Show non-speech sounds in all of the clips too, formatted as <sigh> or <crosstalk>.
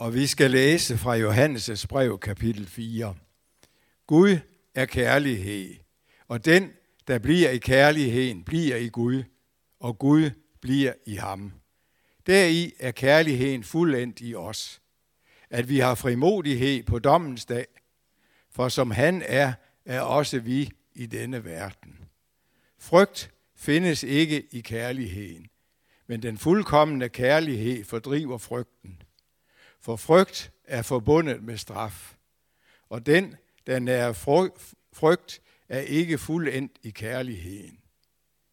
og vi skal læse fra Johannes' brev kapitel 4. Gud er kærlighed, og den, der bliver i kærligheden, bliver i Gud, og Gud bliver i ham. Deri er kærligheden fuldendt i os, at vi har frimodighed på dommens dag, for som han er, er også vi i denne verden. Frygt findes ikke i kærligheden, men den fuldkommende kærlighed fordriver frygten. For frygt er forbundet med straf, og den, der nærer frygt, er ikke fuldendt i kærligheden.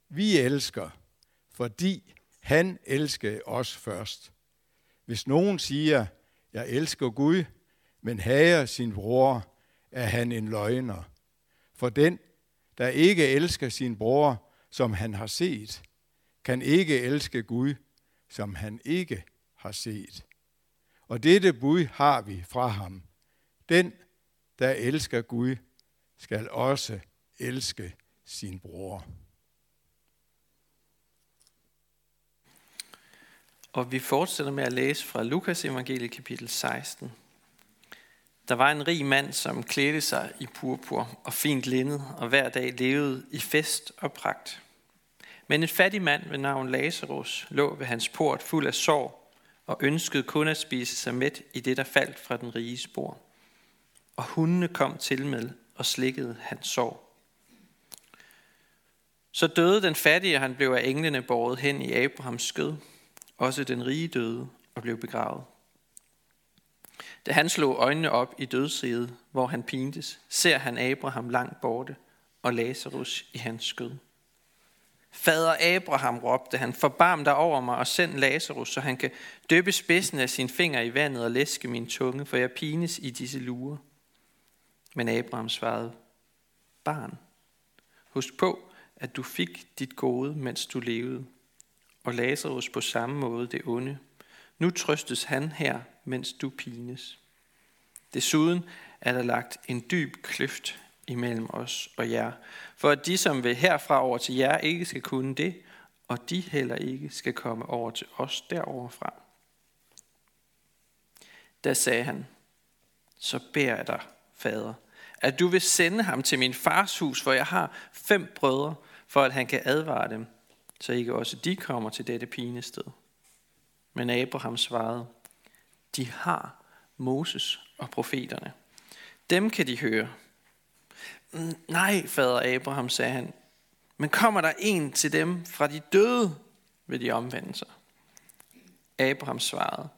Vi elsker, fordi han elskede os først. Hvis nogen siger, jeg elsker Gud, men hager sin bror, er han en løgner. For den, der ikke elsker sin bror, som han har set, kan ikke elske Gud, som han ikke har set. Og dette bud har vi fra ham. Den, der elsker Gud, skal også elske sin bror. Og vi fortsætter med at læse fra Lukas evangeliet kapitel 16. Der var en rig mand, som klædte sig i purpur og fint linned, og hver dag levede i fest og pragt. Men en fattig mand ved navn Lazarus lå ved hans port fuld af sorg og ønskede kun at spise sig mæt i det, der faldt fra den rige spor. Og hundene kom til med og slikkede hans sår. Så døde den fattige, og han blev af englene båret hen i Abrahams skød. Også den rige døde og blev begravet. Da han slog øjnene op i dødsriget, hvor han pintes, ser han Abraham langt borte og Lazarus i hans skød. Fader Abraham, råbte han, forbarm dig over mig og send Lazarus, så han kan døbe spidsen af sin finger i vandet og læske min tunge, for jeg pines i disse lurer. Men Abraham svarede, barn, husk på, at du fik dit gode, mens du levede, og Lazarus på samme måde det onde. Nu trøstes han her, mens du pines. Desuden er der lagt en dyb kløft imellem os og jer, for at de, som vil herfra over til jer, ikke skal kunne det, og de heller ikke skal komme over til os deroverfra. Da sagde han, så beder jeg dig, fader, at du vil sende ham til min fars hus, hvor jeg har fem brødre, for at han kan advare dem, så ikke også de kommer til dette pinested. Men Abraham svarede, de har Moses og profeterne. Dem kan de høre. Nej, fader Abraham, sagde han, men kommer der en til dem fra de døde, vil de omvende sig. Abraham svarede,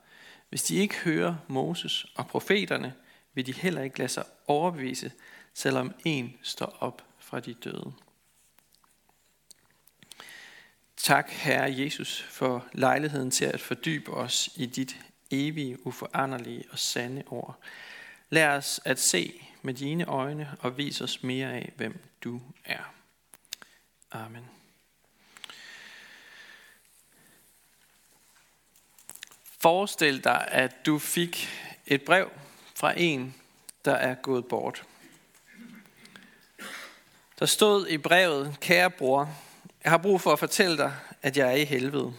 hvis de ikke hører Moses og profeterne, vil de heller ikke lade sig overbevise, selvom en står op fra de døde. Tak, Herre Jesus, for lejligheden til at fordybe os i dit evige, uforanderlige og sande ord. Lad os at se med dine øjne og vis os mere af, hvem du er. Amen. Forestil dig, at du fik et brev fra en, der er gået bort. Der stod i brevet, kære bror, jeg har brug for at fortælle dig, at jeg er i helvede.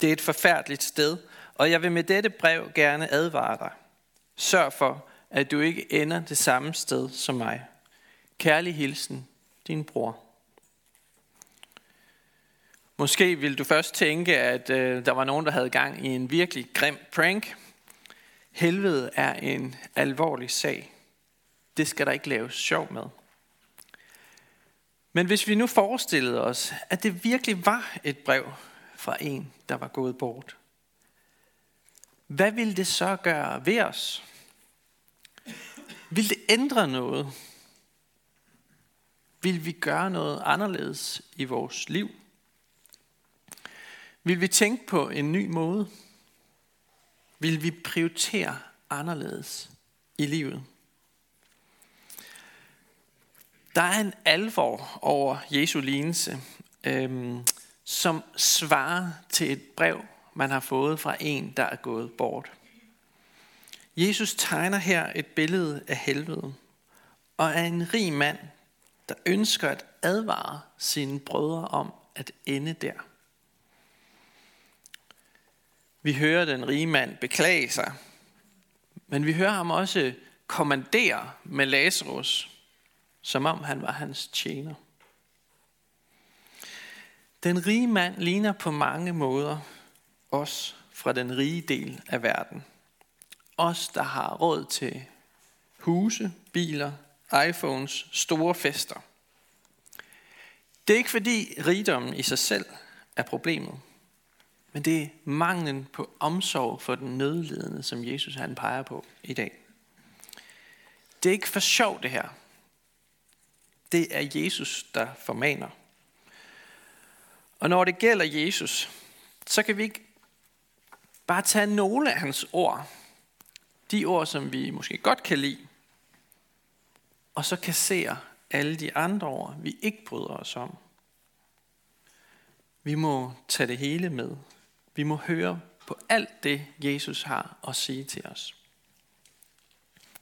Det er et forfærdeligt sted, og jeg vil med dette brev gerne advare dig. Sørg for, at du ikke ender det samme sted som mig. Kærlig hilsen, din bror. Måske vil du først tænke, at øh, der var nogen, der havde gang i en virkelig grim prank. Helvede er en alvorlig sag. Det skal der ikke laves sjov med. Men hvis vi nu forestillede os, at det virkelig var et brev fra en, der var gået bort, hvad ville det så gøre ved os? Vil det ændre noget? Vil vi gøre noget anderledes i vores liv? Vil vi tænke på en ny måde? Vil vi prioritere anderledes i livet? Der er en alvor over Jesu lignelse, øhm, som svarer til et brev, man har fået fra en, der er gået bort. Jesus tegner her et billede af helvede, og er en rig mand, der ønsker at advare sine brødre om at ende der. Vi hører den rige mand beklage sig, Men vi hører ham også kommandere med Lazarus, som om han var hans tjener. Den rige mand ligner på mange måder os fra den rige del af verden. Os, der har råd til huse, biler, iPhones, store fester. Det er ikke fordi rigdommen i sig selv er problemet, men det er manglen på omsorg for den nødlidende, som Jesus han peger på i dag. Det er ikke for sjov det her. Det er Jesus, der formaner. Og når det gælder Jesus, så kan vi ikke bare tage nogle af hans ord, de ord, som vi måske godt kan lide, og så kassere alle de andre ord, vi ikke bryder os om. Vi må tage det hele med. Vi må høre på alt det, Jesus har at sige til os.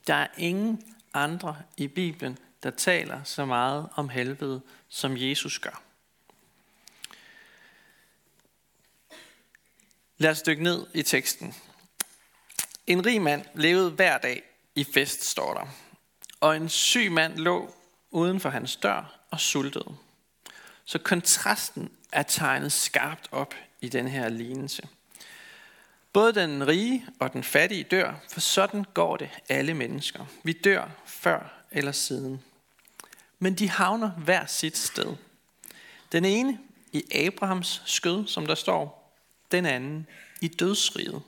Der er ingen andre i Bibelen, der taler så meget om helvede, som Jesus gør. Lad os dykke ned i teksten. En rig mand levede hver dag i fest, står der. Og en syg mand lå uden for hans dør og sultede. Så kontrasten er tegnet skarpt op i den her lignelse. Både den rige og den fattige dør, for sådan går det alle mennesker. Vi dør før eller siden. Men de havner hver sit sted. Den ene i Abrahams skød, som der står, den anden i dødsriget.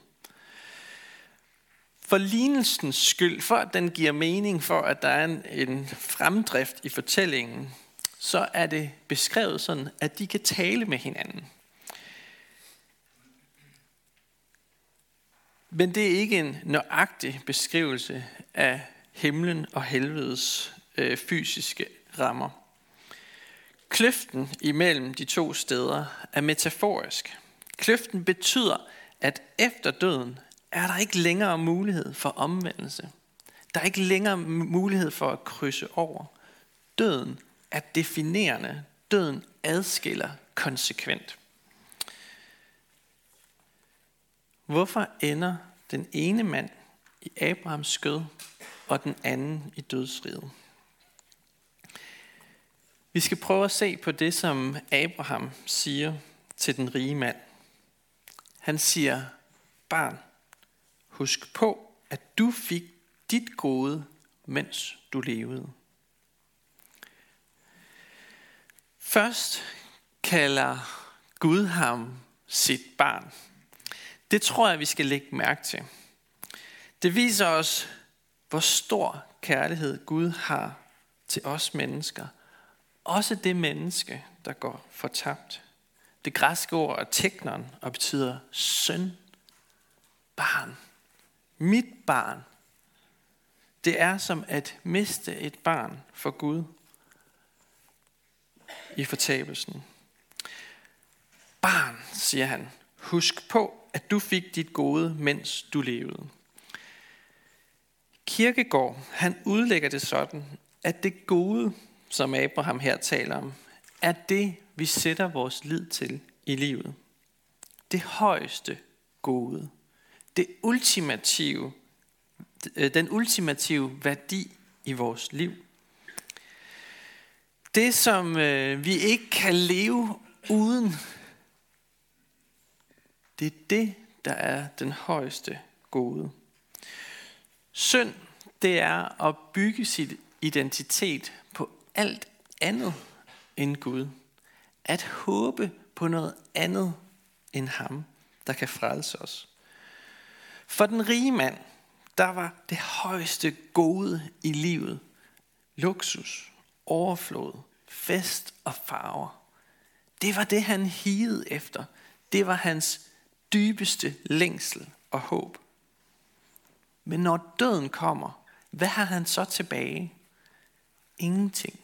For lignelsens skyld, for at den giver mening, for at der er en, en fremdrift i fortællingen, så er det beskrevet sådan, at de kan tale med hinanden. Men det er ikke en nøjagtig beskrivelse af himlen og helvedes øh, fysiske rammer. Kløften imellem de to steder er metaforisk. Kløften betyder, at efter døden er der ikke længere mulighed for omvendelse. Der er ikke længere mulighed for at krydse over. Døden er definerende. Døden adskiller konsekvent. Hvorfor ender den ene mand i Abrahams skød og den anden i dødsriget? Vi skal prøve at se på det, som Abraham siger til den rige mand. Han siger, barn, husk på, at du fik dit gode, mens du levede. Først kalder Gud ham sit barn. Det tror jeg, vi skal lægge mærke til. Det viser os, hvor stor kærlighed Gud har til os mennesker. Også det menneske, der går fortabt. Det græske ord er teknon og betyder søn, barn, mit barn. Det er som at miste et barn for Gud i fortabelsen. Barn, siger han, husk på, at du fik dit gode, mens du levede. Kirkegård, han udlægger det sådan, at det gode, som Abraham her taler om, er det, vi sætter vores lid til i livet. Det højeste gode. Det ultimative, øh, den ultimative værdi i vores liv. Det, som øh, vi ikke kan leve uden. Det er det, der er den højeste gode. Synd, det er at bygge sit identitet på alt andet end Gud. At håbe på noget andet end ham, der kan frelse os. For den rige mand, der var det højeste gode i livet luksus, overflod, fest og farver. Det var det, han higede efter. Det var hans dybeste længsel og håb. Men når døden kommer, hvad har han så tilbage? Ingenting.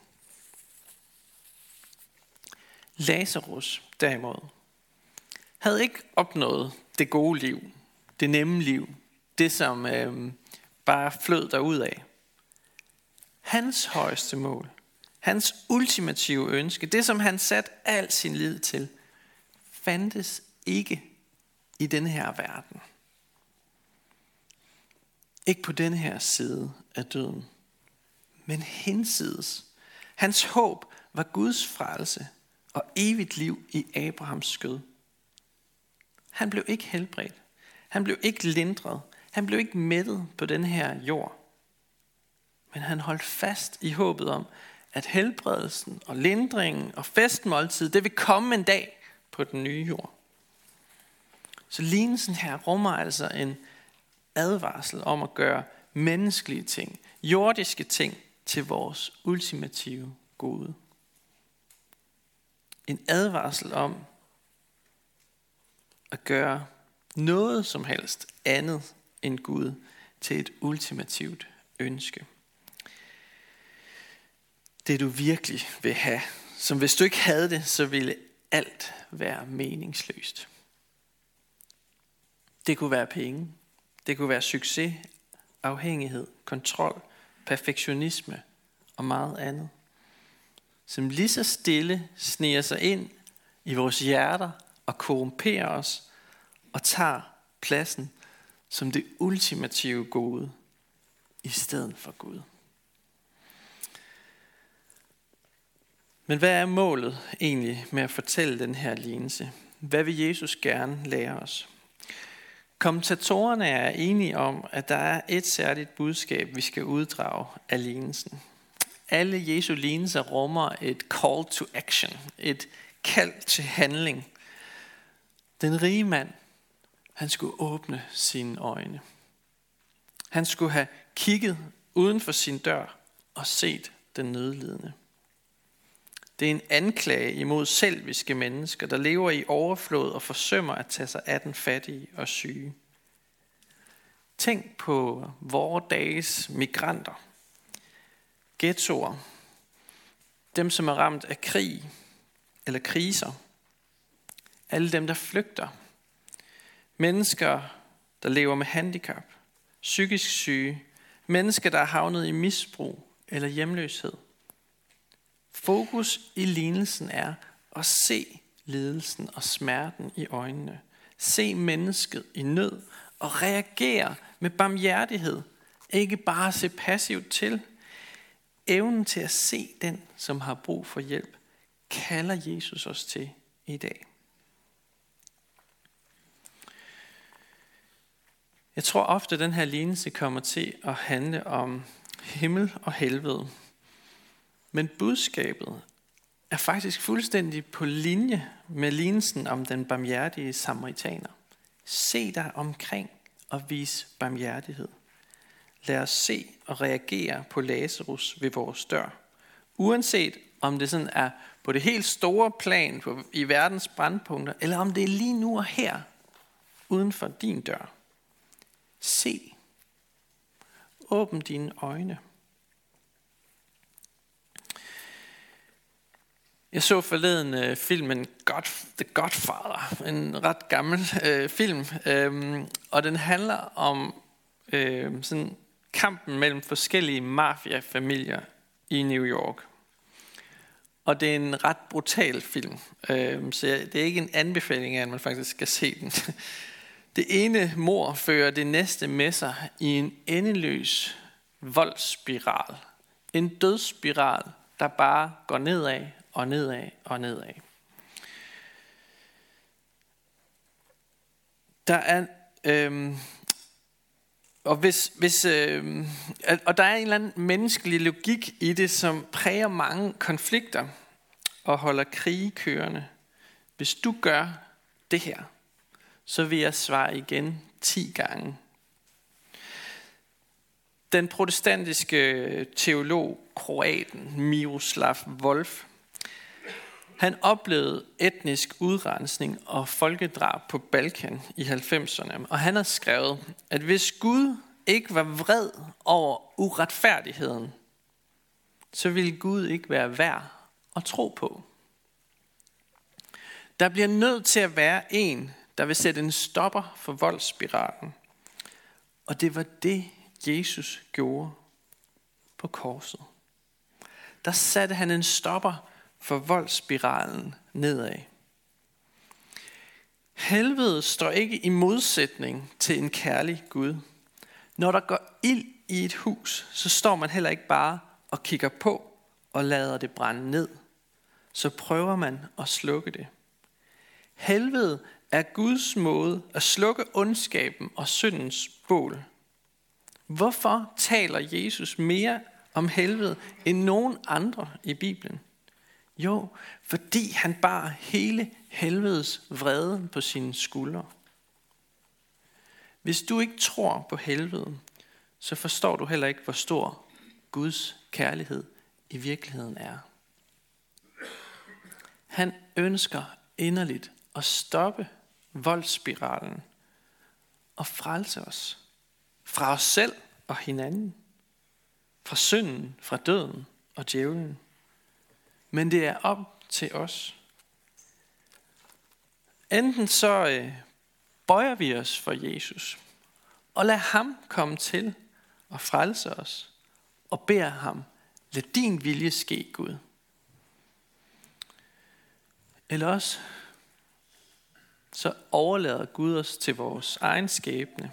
Lazarus derimod havde ikke opnået det gode liv, det nemme liv, det som øh, bare flød derud af. Hans højeste mål, hans ultimative ønske, det som han satte al sin lid til, fandtes ikke i den her verden. Ikke på den her side af døden, men hinsides. Hans håb var Guds frelse og evigt liv i Abrahams skød. Han blev ikke helbredt. Han blev ikke lindret. Han blev ikke mættet på den her jord. Men han holdt fast i håbet om, at helbredelsen og lindringen og festmåltid, det vil komme en dag på den nye jord. Så lignelsen her rummer altså en advarsel om at gøre menneskelige ting, jordiske ting, til vores ultimative gode. En advarsel om at gøre noget som helst andet end Gud til et ultimativt ønske. Det du virkelig vil have, som hvis du ikke havde det, så ville alt være meningsløst. Det kunne være penge, det kunne være succes, afhængighed, kontrol, perfektionisme og meget andet. Som lige så stille sneger sig ind i vores hjerter og korrumperer os og tager pladsen som det ultimative gode i stedet for Gud. Men hvad er målet egentlig med at fortælle den her lignelse? Hvad vil Jesus gerne lære os? Kommentatorerne er enige om, at der er et særligt budskab, vi skal uddrage af lignelsen. Alle Jesu lignelser rummer et call to action, et kald til handling. Den rige mand, han skulle åbne sine øjne. Han skulle have kigget uden for sin dør og set den nødlidende. Det er en anklage imod selviske mennesker, der lever i overflod og forsømmer at tage sig af den fattige og syge. Tænk på vores dages migranter, ghettoer, dem som er ramt af krig eller kriser, alle dem der flygter, mennesker der lever med handicap, psykisk syge, mennesker der er havnet i misbrug eller hjemløshed. Fokus i lignelsen er at se lidelsen og smerten i øjnene. Se mennesket i nød og reagere med barmhjertighed. Ikke bare se passivt til. Evnen til at se den, som har brug for hjælp, kalder Jesus os til i dag. Jeg tror ofte, at den her lignelse kommer til at handle om himmel og helvede. Men budskabet er faktisk fuldstændig på linje med lignelsen om den barmhjertige samaritaner. Se dig omkring og vis barmhjertighed. Lad os se og reagere på Lazarus ved vores dør. Uanset om det sådan er på det helt store plan på, i verdens brandpunkter, eller om det er lige nu og her, uden for din dør. Se. Åbn dine øjne. Jeg så forleden øh, filmen God, The Godfather, en ret gammel øh, film, øh, og den handler om øh, sådan kampen mellem forskellige mafiafamilier i New York. Og det er en ret brutal film, øh, så jeg, det er ikke en anbefaling af, at man faktisk skal se den. <laughs> Det ene mor fører det næste med sig i en endeløs voldsspiral. En dødsspiral, der bare går nedad og nedad og nedad. Der er, øhm, og, hvis, hvis, øhm, og der er en eller anden menneskelig logik i det, som præger mange konflikter og holder krige kørende. Hvis du gør det her, så vil jeg svare igen 10 gange. Den protestantiske teolog, kroaten Miroslav Wolf, han oplevede etnisk udrensning og folkedrab på Balkan i 90'erne, og han har skrevet, at hvis Gud ikke var vred over uretfærdigheden, så ville Gud ikke være værd at tro på. Der bliver nødt til at være en, der vil sætte en stopper for voldsspiralen. Og det var det, Jesus gjorde på korset. Der satte han en stopper for voldsspiralen nedad. Helvede står ikke i modsætning til en kærlig Gud. Når der går ild i et hus, så står man heller ikke bare og kigger på og lader det brænde ned. Så prøver man at slukke det. Helvede er Guds måde at slukke ondskaben og syndens bål. Hvorfor taler Jesus mere om helvede end nogen andre i Bibelen? Jo, fordi han bar hele helvedes vrede på sine skuldre. Hvis du ikke tror på helvede, så forstår du heller ikke, hvor stor Guds kærlighed i virkeligheden er. Han ønsker inderligt at stoppe voldsspiralen og frelse os fra os selv og hinanden, fra synden, fra døden og djævlen. Men det er op til os. Enten så øh, bøjer vi os for Jesus og lader ham komme til og frelse os og beder ham, lad din vilje ske, Gud. Eller også så overlader Gud os til vores egen skæbne.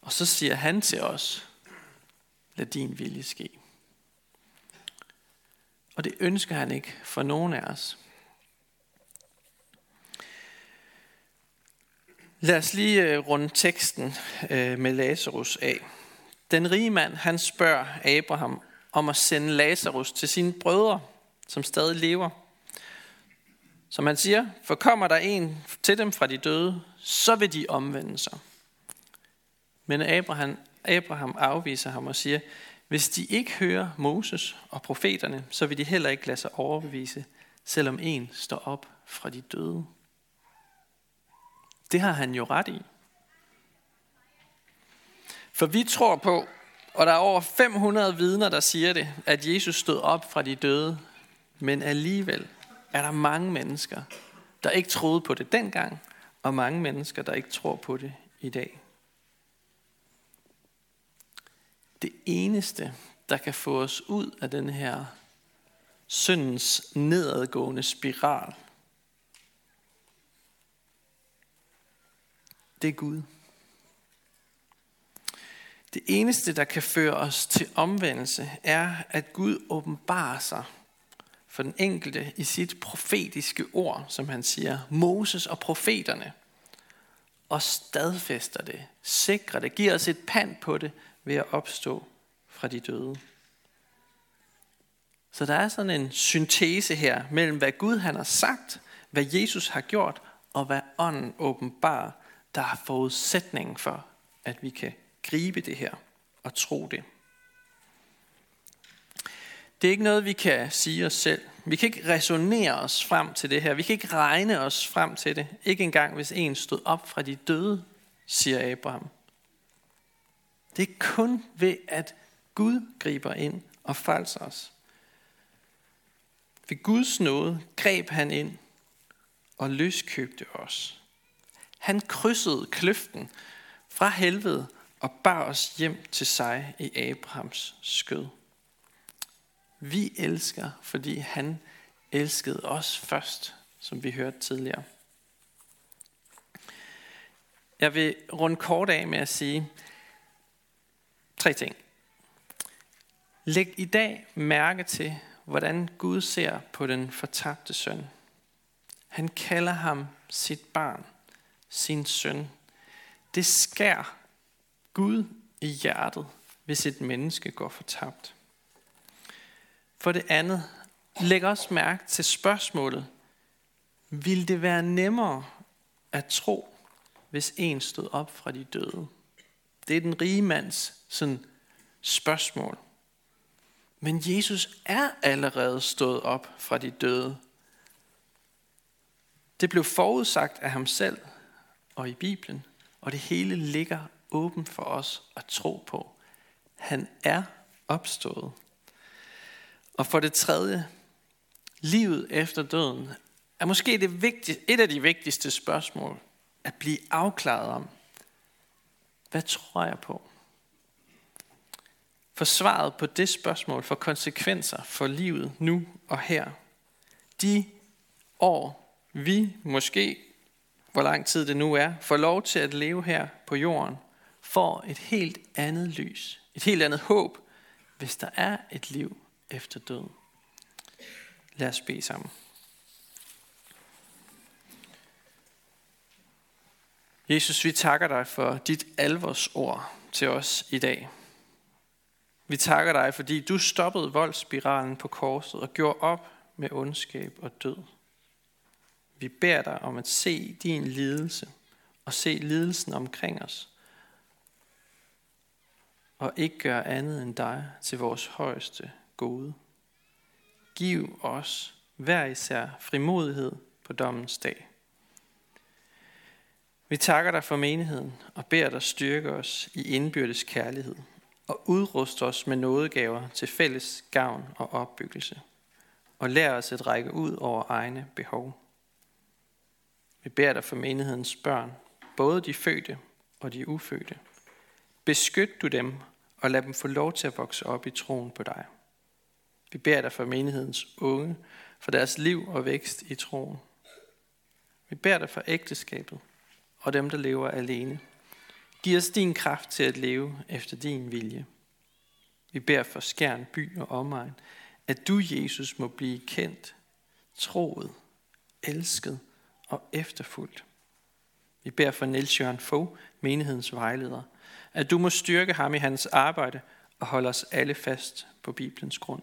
Og så siger han til os, lad din vilje ske. Og det ønsker han ikke for nogen af os. Lad os lige øh, runde teksten øh, med Lazarus af. Den rige mand, han spørger Abraham om at sende Lazarus til sine brødre, som stadig lever. Som han siger, for kommer der en til dem fra de døde, så vil de omvende sig. Men Abraham, Abraham afviser ham og siger, hvis de ikke hører Moses og profeterne, så vil de heller ikke lade sig overbevise, selvom en står op fra de døde. Det har han jo ret i. For vi tror på, og der er over 500 vidner, der siger det, at Jesus stod op fra de døde. Men alligevel er der mange mennesker, der ikke troede på det dengang, og mange mennesker, der ikke tror på det i dag. Det eneste, der kan få os ud af den her syndens nedadgående spiral, det er Gud. Det eneste, der kan føre os til omvendelse, er, at Gud åbenbarer sig for den enkelte i sit profetiske ord, som han siger, Moses og profeterne, og stadfæster det, sikrer det, giver os et pand på det ved at opstå fra de døde. Så der er sådan en syntese her mellem, hvad Gud han har sagt, hvad Jesus har gjort, og hvad ånden åbenbarer, der er forudsætningen for, at vi kan gribe det her og tro det. Det er ikke noget, vi kan sige os selv. Vi kan ikke resonere os frem til det her. Vi kan ikke regne os frem til det. Ikke engang, hvis en stod op fra de døde, siger Abraham. Det er kun ved, at Gud griber ind og falser os. Ved Guds nåde greb han ind og løskøbte os. Han krydsede kløften fra helvede og bar os hjem til sig i Abrahams skød. Vi elsker, fordi han elskede os først, som vi hørte tidligere. Jeg vil runde kort af med at sige tre ting. Læg i dag mærke til, hvordan Gud ser på den fortabte søn. Han kalder ham sit barn, sin søn. Det skær Gud i hjertet, hvis et menneske går fortabt. For det andet, læg også mærke til spørgsmålet. Vil det være nemmere at tro, hvis en stod op fra de døde? Det er den rige mands sådan, spørgsmål. Men Jesus er allerede stået op fra de døde. Det blev forudsagt af ham selv og i Bibelen, og det hele ligger åben for os at tro på. Han er opstået. Og for det tredje, livet efter døden er måske det vigtigste, et af de vigtigste spørgsmål at blive afklaret om. Hvad tror jeg på? For svaret på det spørgsmål får konsekvenser for livet nu og her. De år, vi måske, hvor lang tid det nu er, får lov til at leve her på jorden, får et helt andet lys, et helt andet håb, hvis der er et liv efter døden. Lad os bede sammen. Jesus, vi takker dig for dit alvorsord til os i dag. Vi takker dig, fordi du stoppede voldsspiralen på korset og gjorde op med ondskab og død. Vi beder dig om at se din lidelse og se lidelsen omkring os. Og ikke gøre andet end dig til vores højeste gode. Giv os hver især frimodighed på dommens dag. Vi takker dig for menigheden og beder dig styrke os i indbyrdes kærlighed og udruste os med nådegaver til fælles gavn og opbyggelse og lær os at række ud over egne behov. Vi beder dig for menighedens børn, både de fødte og de ufødte. Beskyt du dem og lad dem få lov til at vokse op i troen på dig. Vi beder dig for menighedens unge, for deres liv og vækst i troen. Vi beder dig for ægteskabet og dem, der lever alene. Giv os din kraft til at leve efter din vilje. Vi beder for skærn, by og omegn, at du, Jesus, må blive kendt, troet, elsket og efterfulgt. Vi beder for Niels Jørgen Fogh, menighedens vejleder, at du må styrke ham i hans arbejde og holde os alle fast på Bibelens grund.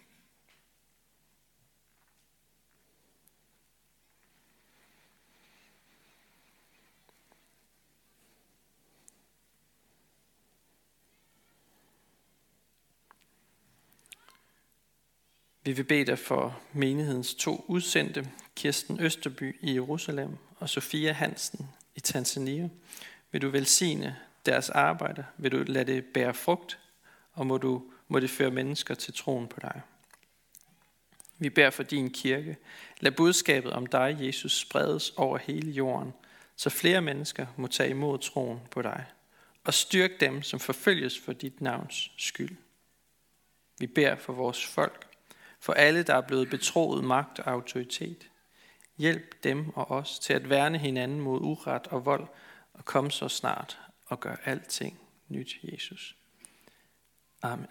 Vi vil bede dig for menighedens to udsendte, Kirsten Østerby i Jerusalem og Sofia Hansen i Tanzania. Vil du velsigne deres arbejde? Vil du lade det bære frugt? Og må, du, må det føre mennesker til troen på dig? Vi beder for din kirke. Lad budskabet om dig, Jesus, spredes over hele jorden, så flere mennesker må tage imod troen på dig. Og styrk dem, som forfølges for dit navns skyld. Vi beder for vores folk, for alle, der er blevet betroet magt og autoritet. Hjælp dem og os til at værne hinanden mod uret og vold og komme så snart og gøre alting nyt, Jesus. Amen.